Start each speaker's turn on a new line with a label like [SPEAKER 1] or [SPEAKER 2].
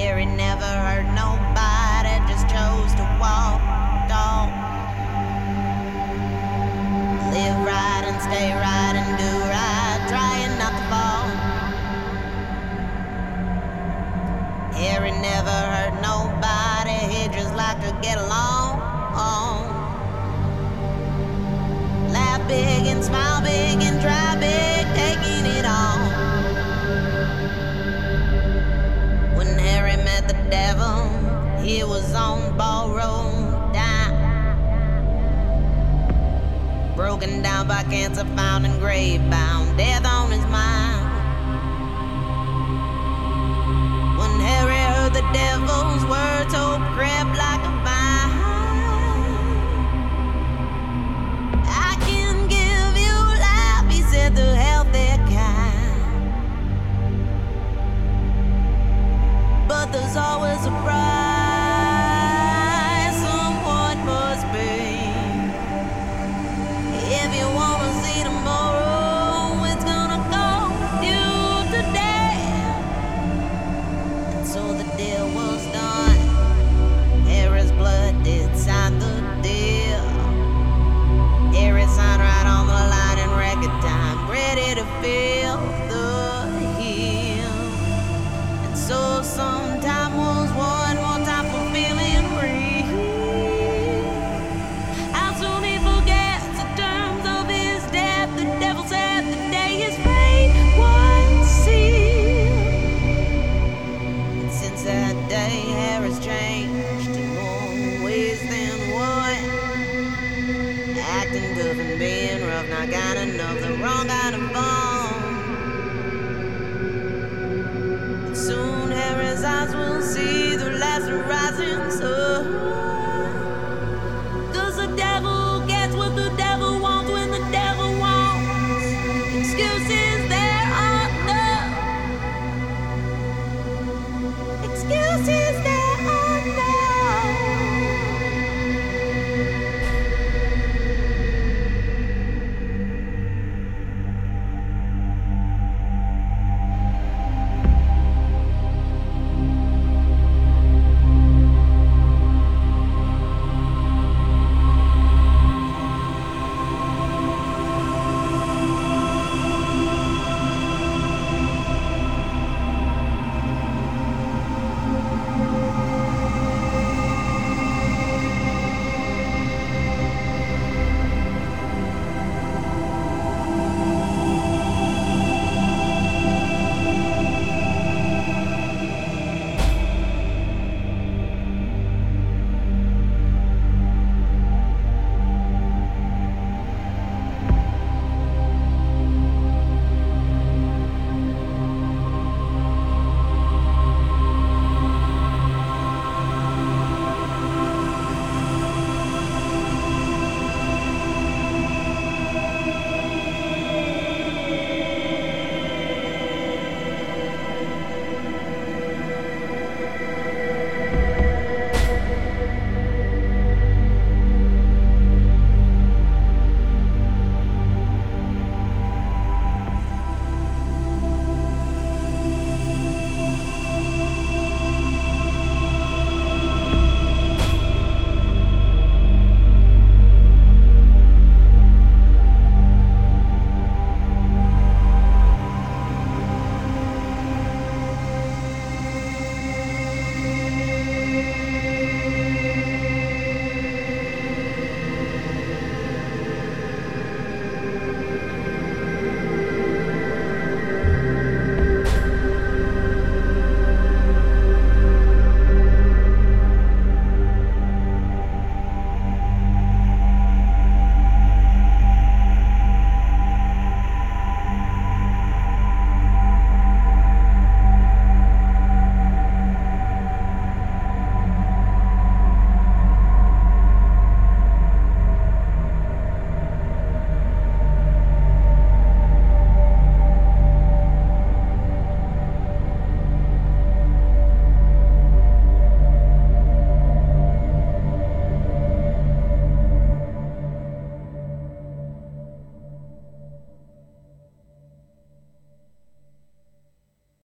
[SPEAKER 1] here and never hurt nobody, just chose to walk dog. Live right and stay right and do right, trying not to fall. Here and never hurt. It was on borrowed dime. Broken down by cancer, found in grave bound, death on his mind. When Harry heard the devil's words, hope. good from being rough. Now got enough the wrong kind of bone. Soon Harry's eyes will see the last rising sun.